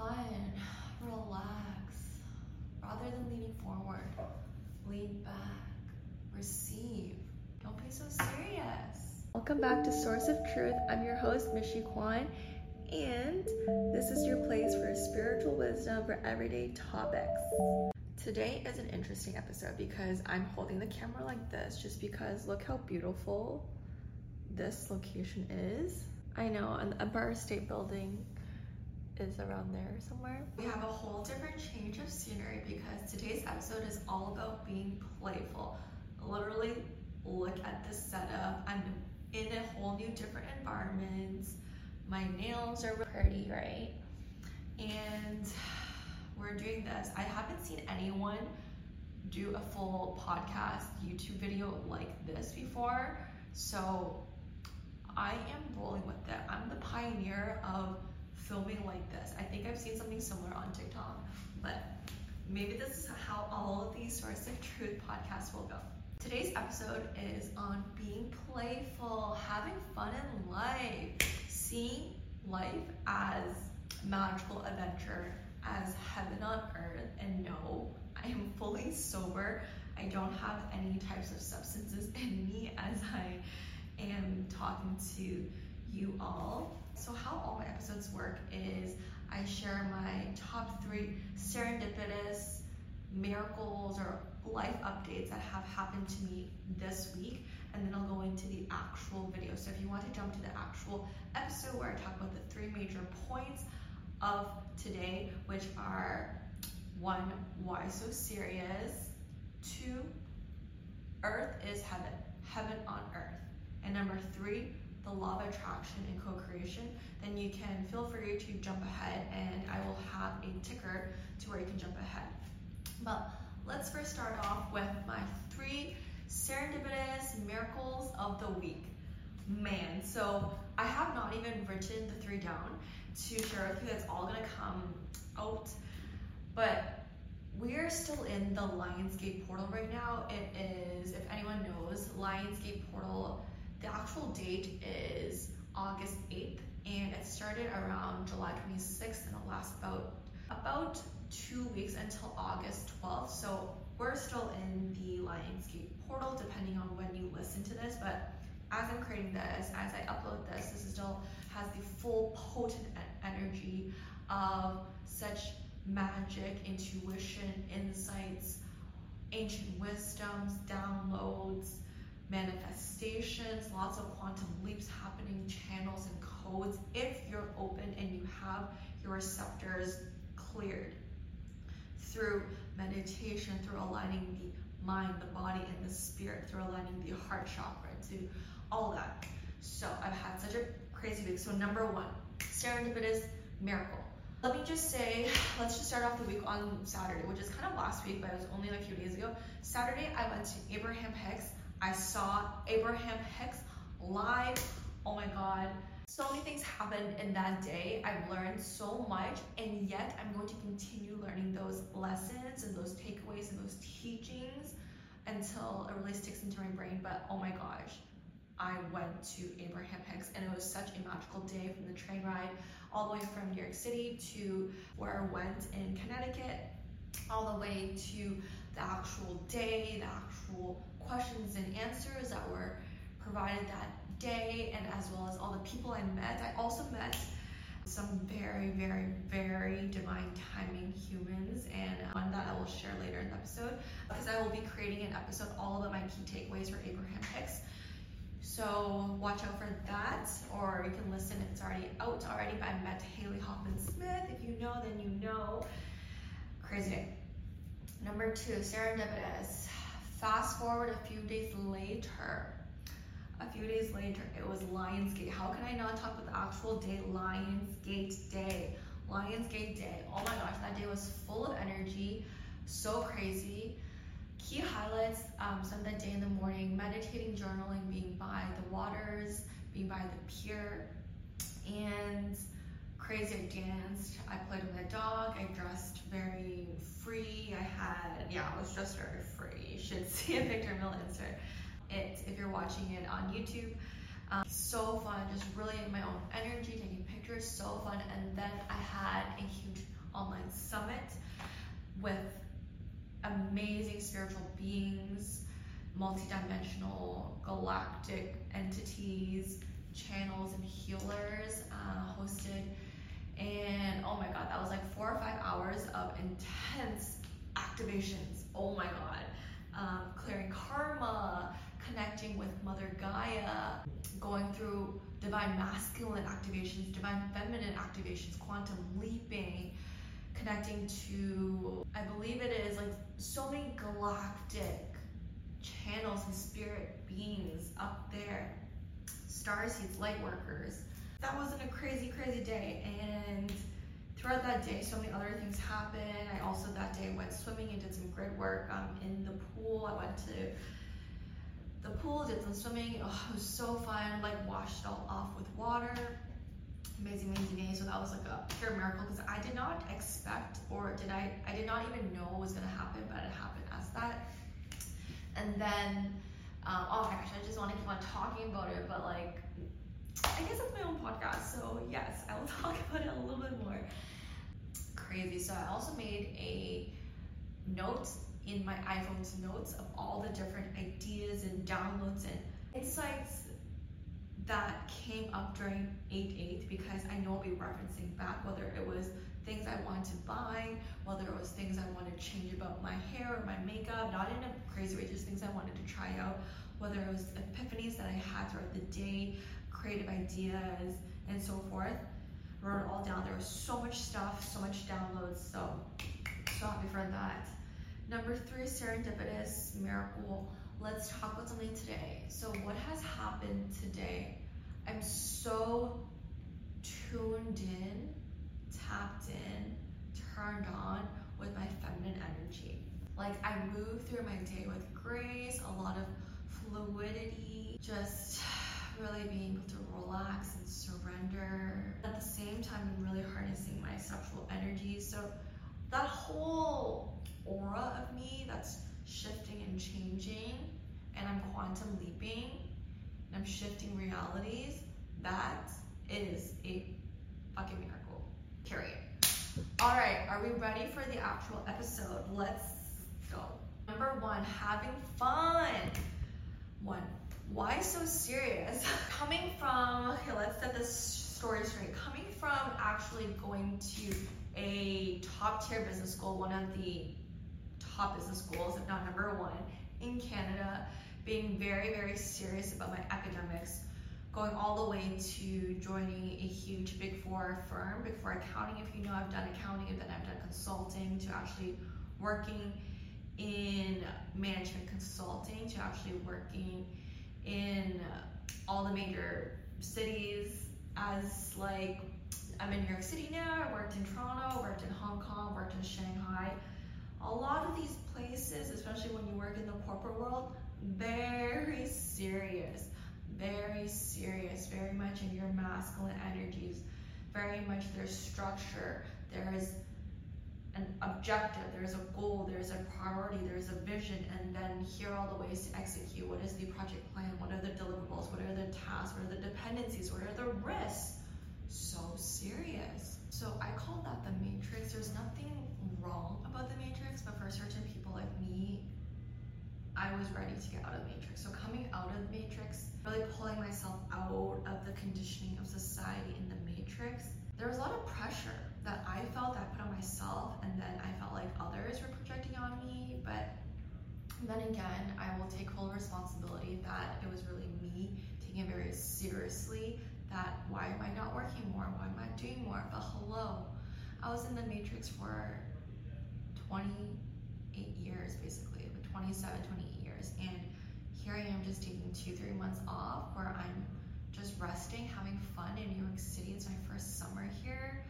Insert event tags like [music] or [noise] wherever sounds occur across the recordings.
[sighs] relax. Rather than leaning forward, lean back, receive. Don't be so serious. Welcome back to Source of Truth. I'm your host, Michi Kwan, and this is your place for spiritual wisdom for everyday topics. Today is an interesting episode because I'm holding the camera like this just because look how beautiful this location is. I know, the Empire State Building is around there somewhere. We have a whole different change of scenery because today's episode is all about being playful. Literally, look at this setup. I'm in a whole new different environment. My nails are pretty, right? And we're doing this. I haven't seen anyone do a full podcast YouTube video like this before. So I am rolling with it. I'm the pioneer of filming like this. I think I've seen something similar on TikTok, but maybe this is how all of these Source of Truth podcasts will go. Today's episode is on being playful, having fun in life, seeing life as magical adventure, as heaven on earth, and no, I am fully sober. I don't have any types of substances in me as I am talking to you all. So how all my episodes work is I share my top three serendipitous miracles or life updates that have happened to me this week and then I'll go into the actual video. So if you want to jump to the actual episode where I talk about the three major points of today, which are one, why so serious? Two, earth is heaven, heaven on earth. And number three, the law of attraction and co-creation, then you can feel free to jump ahead and I will have a ticker to where you can jump ahead. But let's first start off with my three serendipitous miracles of the week. Man, so I have not even written the three down to share with you. It's all gonna come out. But we're still in the Lion's Gate portal right now. It is, if anyone knows, Lion's Gate portal the actual date is August 8th and it started around July 26th and it'll last about about two weeks until August 12th. So we're still in the Lion's Gate portal depending on when you listen to this, but as I'm creating this, as I upload this, this still has the full potent energy of such magic, intuition, insights, ancient wisdoms, downloads, manifestations, lots of quantum leaps happening, channels and codes, if you're open and you have your receptors cleared through meditation, through aligning the mind, the body, and the spirit, through aligning the heart chakra, to all that. So I've had such a crazy week. So number one, serendipitous miracle. Let me just say, let's just start off the week on Saturday, which is kind of last week, but it was only like a few days ago. Saturday, I went to Abraham Hicks I saw Abraham Hicks live. Oh my God. So many things happened in that day. I've learned so much, and yet I'm going to continue learning those lessons and those takeaways and those teachings until it really sticks into my brain. But oh my gosh, I went to Abraham Hicks and it was such a magical day from the train ride all the way from New York City to where I went in Connecticut all the way to the actual day, the actual questions and answers that were provided that day, and as well as all the people I met. I also met some very, very, very divine timing humans, and uh, one that I will share later in the episode because I will be creating an episode all about my key takeaways for Abraham Hicks. So watch out for that, or you can listen it's already out already. But I met Haley Hoffman Smith. If you know, then you know. Crazy. Number two, serendipitous. Fast forward a few days later. A few days later, it was Lion's Gate. How can I not talk about the actual day? Lion's Gate Day. Lion's Gate Day. Oh my gosh, that day was full of energy. So crazy. Key highlights, um, some that day in the morning, meditating, journaling, being by the waters, being by the pier, and crazy. I danced, I played with my dog, I dressed very free. I had, yeah, I was dressed very free. You should [laughs] see a of Mill insert it if you're watching it on YouTube. Um, so fun, just really in my own energy, taking pictures, so fun. And then I had a huge online Summit with amazing spiritual beings, multidimensional galactic entities, channels, and healers uh, hosted. And oh my god, that was like four or five hours of intense activations. Oh my god. Um, clearing karma, connecting with Mother Gaia, going through divine masculine activations, divine feminine activations, quantum leaping, connecting to, I believe it is like so many galactic channels and spirit beings up there, star seeds, light workers. That wasn't a crazy, crazy day. And throughout that day, so many other things happened. I also that day went swimming and did some grid work um, in the pool. I went to the pool, did some swimming. Oh, it was so fun. Like washed it all off with water. Amazing, amazing day. So that was like a pure miracle because I did not expect or did I, I did not even know what was to happen, but it happened as that. And then, um, oh my gosh, I just want to keep on talking about it, but like, I guess it's my own podcast. So yes, I will [laughs] talk about it a little bit more. Crazy. So I also made a note in my iPhone's notes of all the different ideas and downloads and insights that came up during 8-8 because I know I'll be referencing back whether it was things I wanted to buy, whether it was things I wanted to change about my hair or my makeup, not in a crazy way, just things I wanted to try out, whether it was epiphanies that I had throughout the day, creative ideas, and so forth. Wrote it all down. There was so much stuff, so much downloads, so so happy for that. Number three, serendipitous miracle. Let's talk about something today. So, what has happened today? I'm so tuned in, tapped in, turned on with my feminine energy. Like, I move through my day with grace, a lot of fluidity, just really being able to relax and surrender. At the same time, I'm really harnessing my sexual energy. So, that whole aura of me that's shifting and changing, and I'm quantum leaping, and I'm shifting realities, that is a fucking miracle. Period. All right, are we ready for the actual episode? Let's go. Number one, having fun. One, why so serious? [laughs] Coming from, okay, let's set this story straight. Coming from actually going to a top tier business school, one of the top business schools, if not number one, in Canada, being very, very serious about my academics, going all the way to joining a huge Big Four firm, Big Four accounting. If you know, I've done accounting and then I've done consulting to actually working in management consulting to actually working in all the major cities as like I'm in New York City now, I worked in Toronto, worked in Hong Kong, worked in Shanghai. A lot of these places, especially when you work in the corporate world, very serious, very serious, very much in your masculine energies, very much there's structure, there is an objective, there's a goal, there's a priority, there's a vision, and then here are all the ways to execute. What is the project plan? What are the deliverables? What are the tasks? What are the dependencies? What are the risks? So serious. So I call that the matrix. There's nothing wrong about the matrix, but for certain people like me, I was ready to get out of the matrix. So coming out of the matrix, really pulling myself out of the conditioning of society in the matrix, there was a lot of pressure that I felt I put on myself, and then I felt like others were projecting on me. But then again, I will take full responsibility that it was really me taking it very seriously. That why am I not working more? Why am I doing more? But hello, I was in the matrix for 28 years basically, 27, 28 years, and here I am just taking two, three months off where I'm just resting, having fun in New York City. It's my first summer here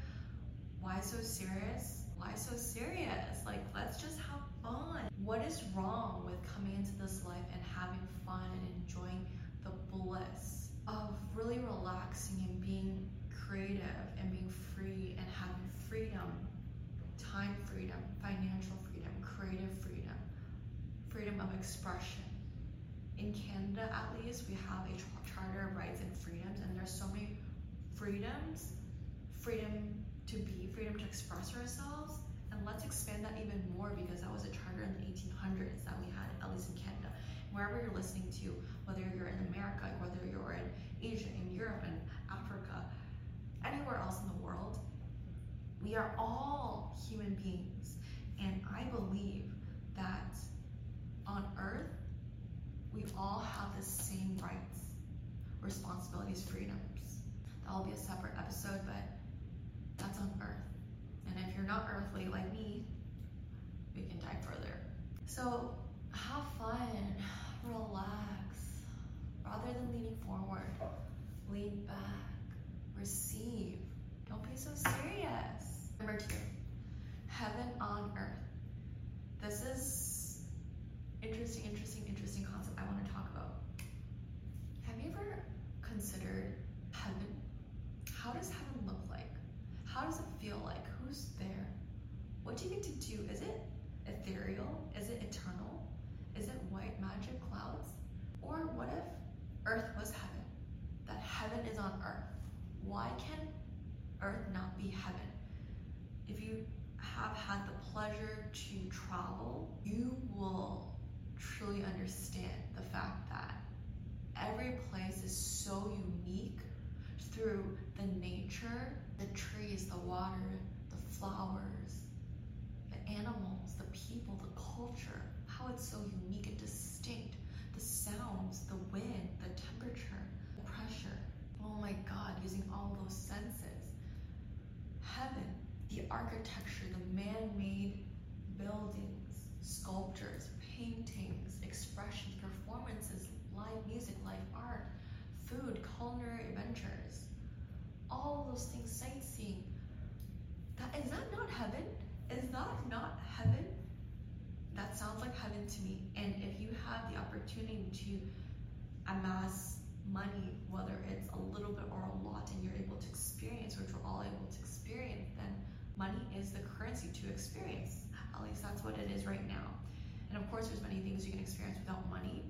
why so serious? Why so serious? Like, let's just have fun. What is wrong with coming into this life and having fun and enjoying the bliss of really relaxing and being creative and being free and having freedom, time freedom, financial freedom, creative freedom, freedom of expression. In Canada, at least, we have a charter of rights and freedoms, and there's so many freedoms freedom to be, freedom to express ourselves, And let's expand that even more because that was a charter in the 1800s that we had, at least in Canada. Wherever you're listening to, whether you're in America, whether you're in Asia, in Europe, and Africa, anywhere else in the world, we are all human beings. And I believe that on earth, we all have the same rights, responsibilities, freedoms. That'll be a separate episode, but that's on earth. And if you're not earthly like me, we can dive further. So have fun, relax. Rather than leaning forward, lean back, receive. Don't be so serious. Number two, heaven on earth. This is interesting, interesting, interesting concept I want to talk about. Have you ever considered heaven? How does heaven look like? How does it feel like? Who's there? What do you get to do? Is it ethereal? Is it eternal? Is it white magic clouds? Or what if earth was heaven? That heaven is on earth. Why can earth not be heaven? If you have had the pleasure to travel, you will truly understand the fact that every place is so unique through the nature, the trees, the water, the flowers, the animals, the people, the culture, how it's so unique and distinct, the sounds, the wind, the temperature, the pressure. Oh my God, using all those senses. Heaven, the architecture, the man made buildings, sculptures, paintings, expressions, performances, live music, live art, food, culinary adventures, all those things, sightseeing. That is that not heaven? Is that not heaven? That sounds like heaven to me. And if you have the opportunity to amass money, whether it's a little bit or a lot, and you're able to experience, which we're all able to experience, then money is the currency to experience. At least that's what it is right now. And of course, there's many things you can experience without money,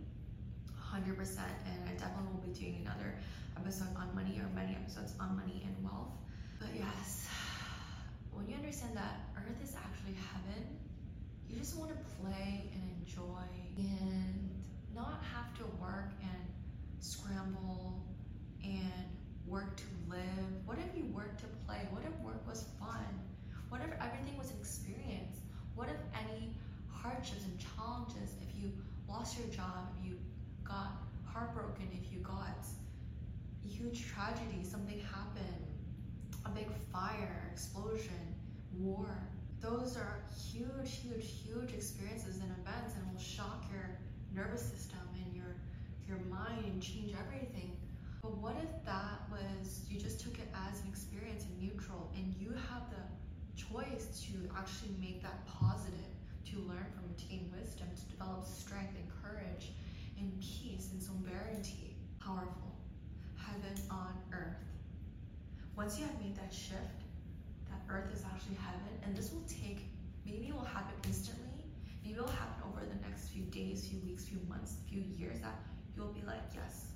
100%. And I definitely will be doing another episode on money or many episodes on money and wealth. But yes, when you understand that Earth is actually heaven, you just want to play and enjoy and not have to work and scramble and work to live. What if you work to play? What if work was fun? What if everything was an experience? What if any hardships and challenges, if you lost your job, if you got heartbroken, if you got huge tragedy, something happened, a big fire, explosion, war. Those are huge, huge, huge experiences and events and will shock your nervous system and your your mind and change everything. But what if that was you just took it as an experience and neutral and you have the choice to actually make that positive, to learn from it, to gain wisdom, to develop strength and courage and peace and sovereignty. Powerful. Heaven on earth. Once you have made that shift, that earth is actually heaven, and this will take, maybe it will happen instantly, maybe it will happen over the next few days, few weeks, few months, few years, that you'll be like, yes,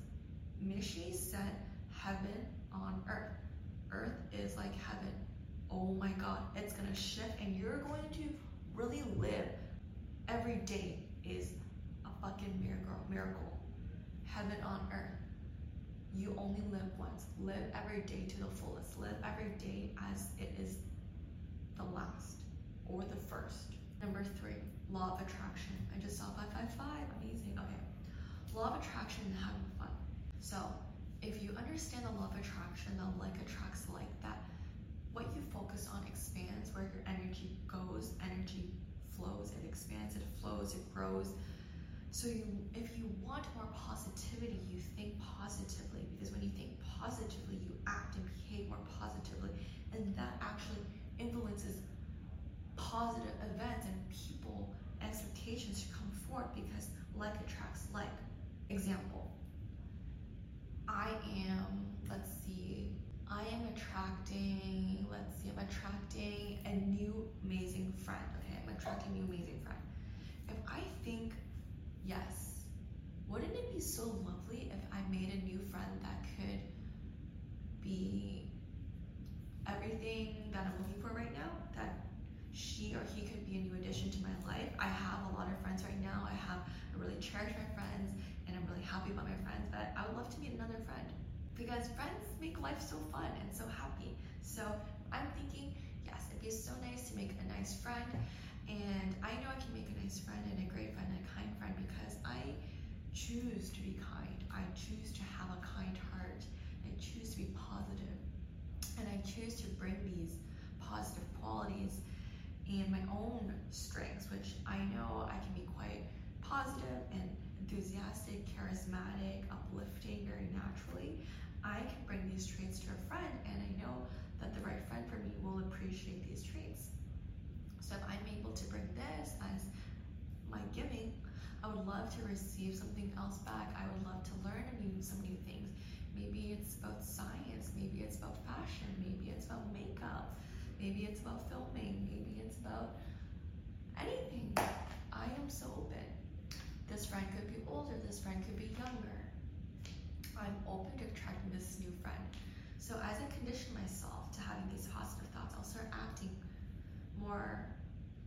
Michi said heaven on earth. Earth is like heaven. Oh my God, it's gonna shift, and you're going to really live. Every day is a fucking miracle. Miracle. Heaven on earth. You only live once. Live every day to the fullest. Live every day as it is the last or the first. Number three, law of attraction. I just saw 555. Amazing. Okay. Law of attraction and having fun. So, if you understand the law of attraction, the like attracts like that, what you focus on expands where your energy goes, energy flows, it expands, it flows, it grows. So you, if you want more positivity, you think positively because when you think positively, you act and behave more positively, and that actually influences positive events and people expectations to come forth because like attracts like. Example, I am, let's see, I am attracting, let's see, I'm attracting a new amazing friend. Okay, I'm attracting a new amazing friend. If I think yes, wouldn't it be so lovely if I made a new friend that could be everything that I'm looking for right now? That she or he could be a new addition to my life. I have a lot of friends right now. I have I really cherish my friends and I'm really happy about my friends, but I would love to meet another friend because friends make life so fun and so happy. So I'm thinking, yes, it'd be so nice to make a nice friend. And I know I can make a nice friend and a great friend and a kind friend because I choose to be kind. I choose to have a kind heart. I choose to be positive. And I choose to bring these positive qualities and my own strengths, which I know I can be quite positive and enthusiastic, charismatic, uplifting very naturally. I can bring these traits to a friend, and I know that the right friend for me will appreciate these traits. So if I'm able to bring this as my giving, I would love to receive something else back. I would love to learn new, some new things. Maybe it's about science, maybe it's about fashion, maybe it's about makeup, maybe it's about filming, maybe it's about anything. I am so open. This friend could be older, this friend could be younger. I'm open to attracting this new friend. So as I condition myself to having these positive thoughts, I'll start acting more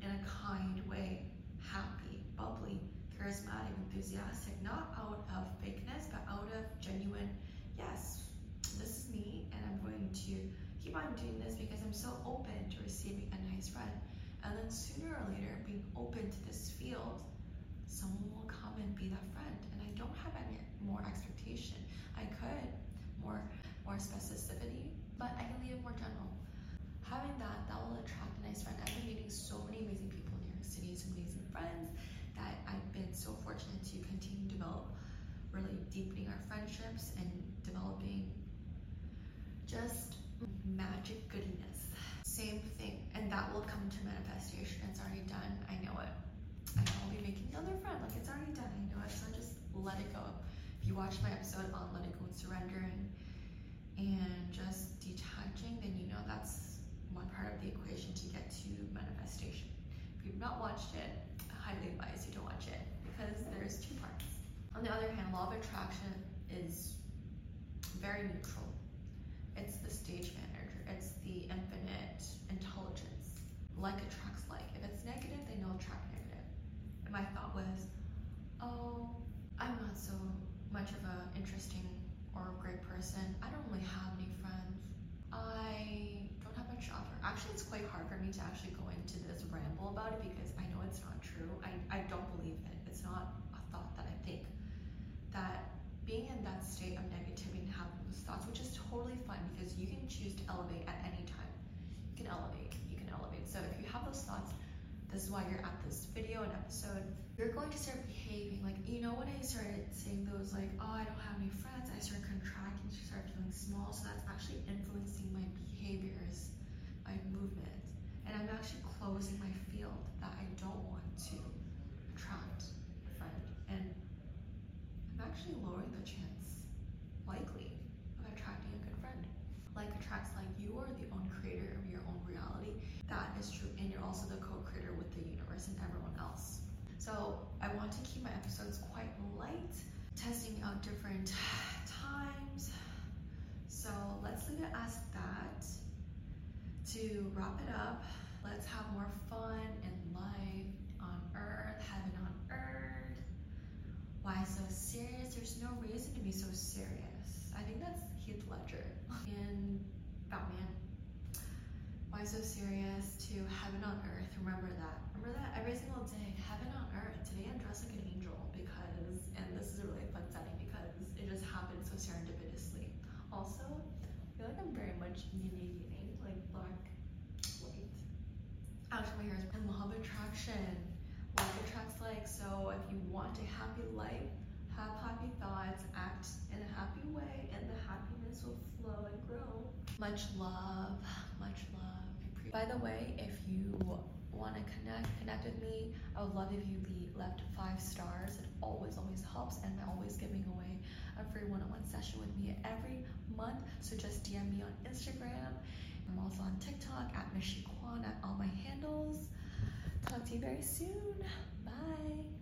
in a kind way, happy, bubbly, charismatic, enthusiastic, not out of fakeness, but out of genuine, yes, this is me, and I'm going to keep on doing this because I'm so open to receiving a nice friend. And then sooner or later, being open to this field, someone will come and be that friend. And I don't have any more expectation. I could more more specificity, but I can leave it more general. Having that, that will attract a nice friend. I've been meeting so many amazing people in New York City, some amazing friends that I've been so fortunate to continue to develop, really deepening our friendships and developing just magic goodness. Same thing, and that will come to manifestation. It's already done. I know it. Know I'll be making another friend. Like it's already done. I know it. So just let it go. If you watch my episode on letting go and surrendering and just detaching, then you know that's one part of the equation to get to manifestation. If you've not watched it, I highly advise you to watch it because there's two parts. On the other hand, law of attraction is very neutral. It's the stage manager. It's the infinite intelligence. Like attracts like. If it's negative, then you'll attract negative. My thought was, oh, I'm not so much of an interesting or great person. I don't really have any friends. I don't have much offer. Actually, it's quite hard for me to actually go into this ramble about it because I know it's not true. I, I don't believe it. It's not a thought that I think. That being in that state of negativity and having those thoughts, which is totally fine because you can choose to elevate at any time. You can elevate. You can elevate. So if you have those thoughts, this is why you're at this video and episode. You're going to start behaving like you know when I started saying those like oh I don't have any friends, I started contracting, to start feeling small. So that's actually influencing my behaviors, my movement. and I'm actually closing my field that I don't want to attract a friend, and I'm actually lowering the chance, likely, of attracting a good friend. Like attracts like you are the own creator of your own reality. That is true, and you're also the co-creator with the universe and everyone else. So I want to keep my episodes quite light, testing out different times. So let's leave it as that. To wrap it up, let's have more fun and life on earth, heaven on earth. Why so serious? There's no reason to be so serious. I think that's Heath Ledger [laughs] in Batman. Why so serious to heaven on earth? Remember that. Remember that every single day. Heaven on earth. Today I'm dressed like an angel because, and this is a really fun setting because it just happened so serendipitously. Also, I feel like I'm very much yin like black, white. Actually, my hair is and of attraction. Like attracts like. So if you want a happy life, have happy thoughts, act in a happy way, and the happiness will flow and grow. Much love, much love. By the way, if you want to connect, connect with me, I would love if you left five stars. It always, always helps, and I'm always giving away a free one-on-one session with me every month. So just DM me on Instagram. I'm also on TikTok at Michi Kwan at all my handles. Talk to you very soon. Bye.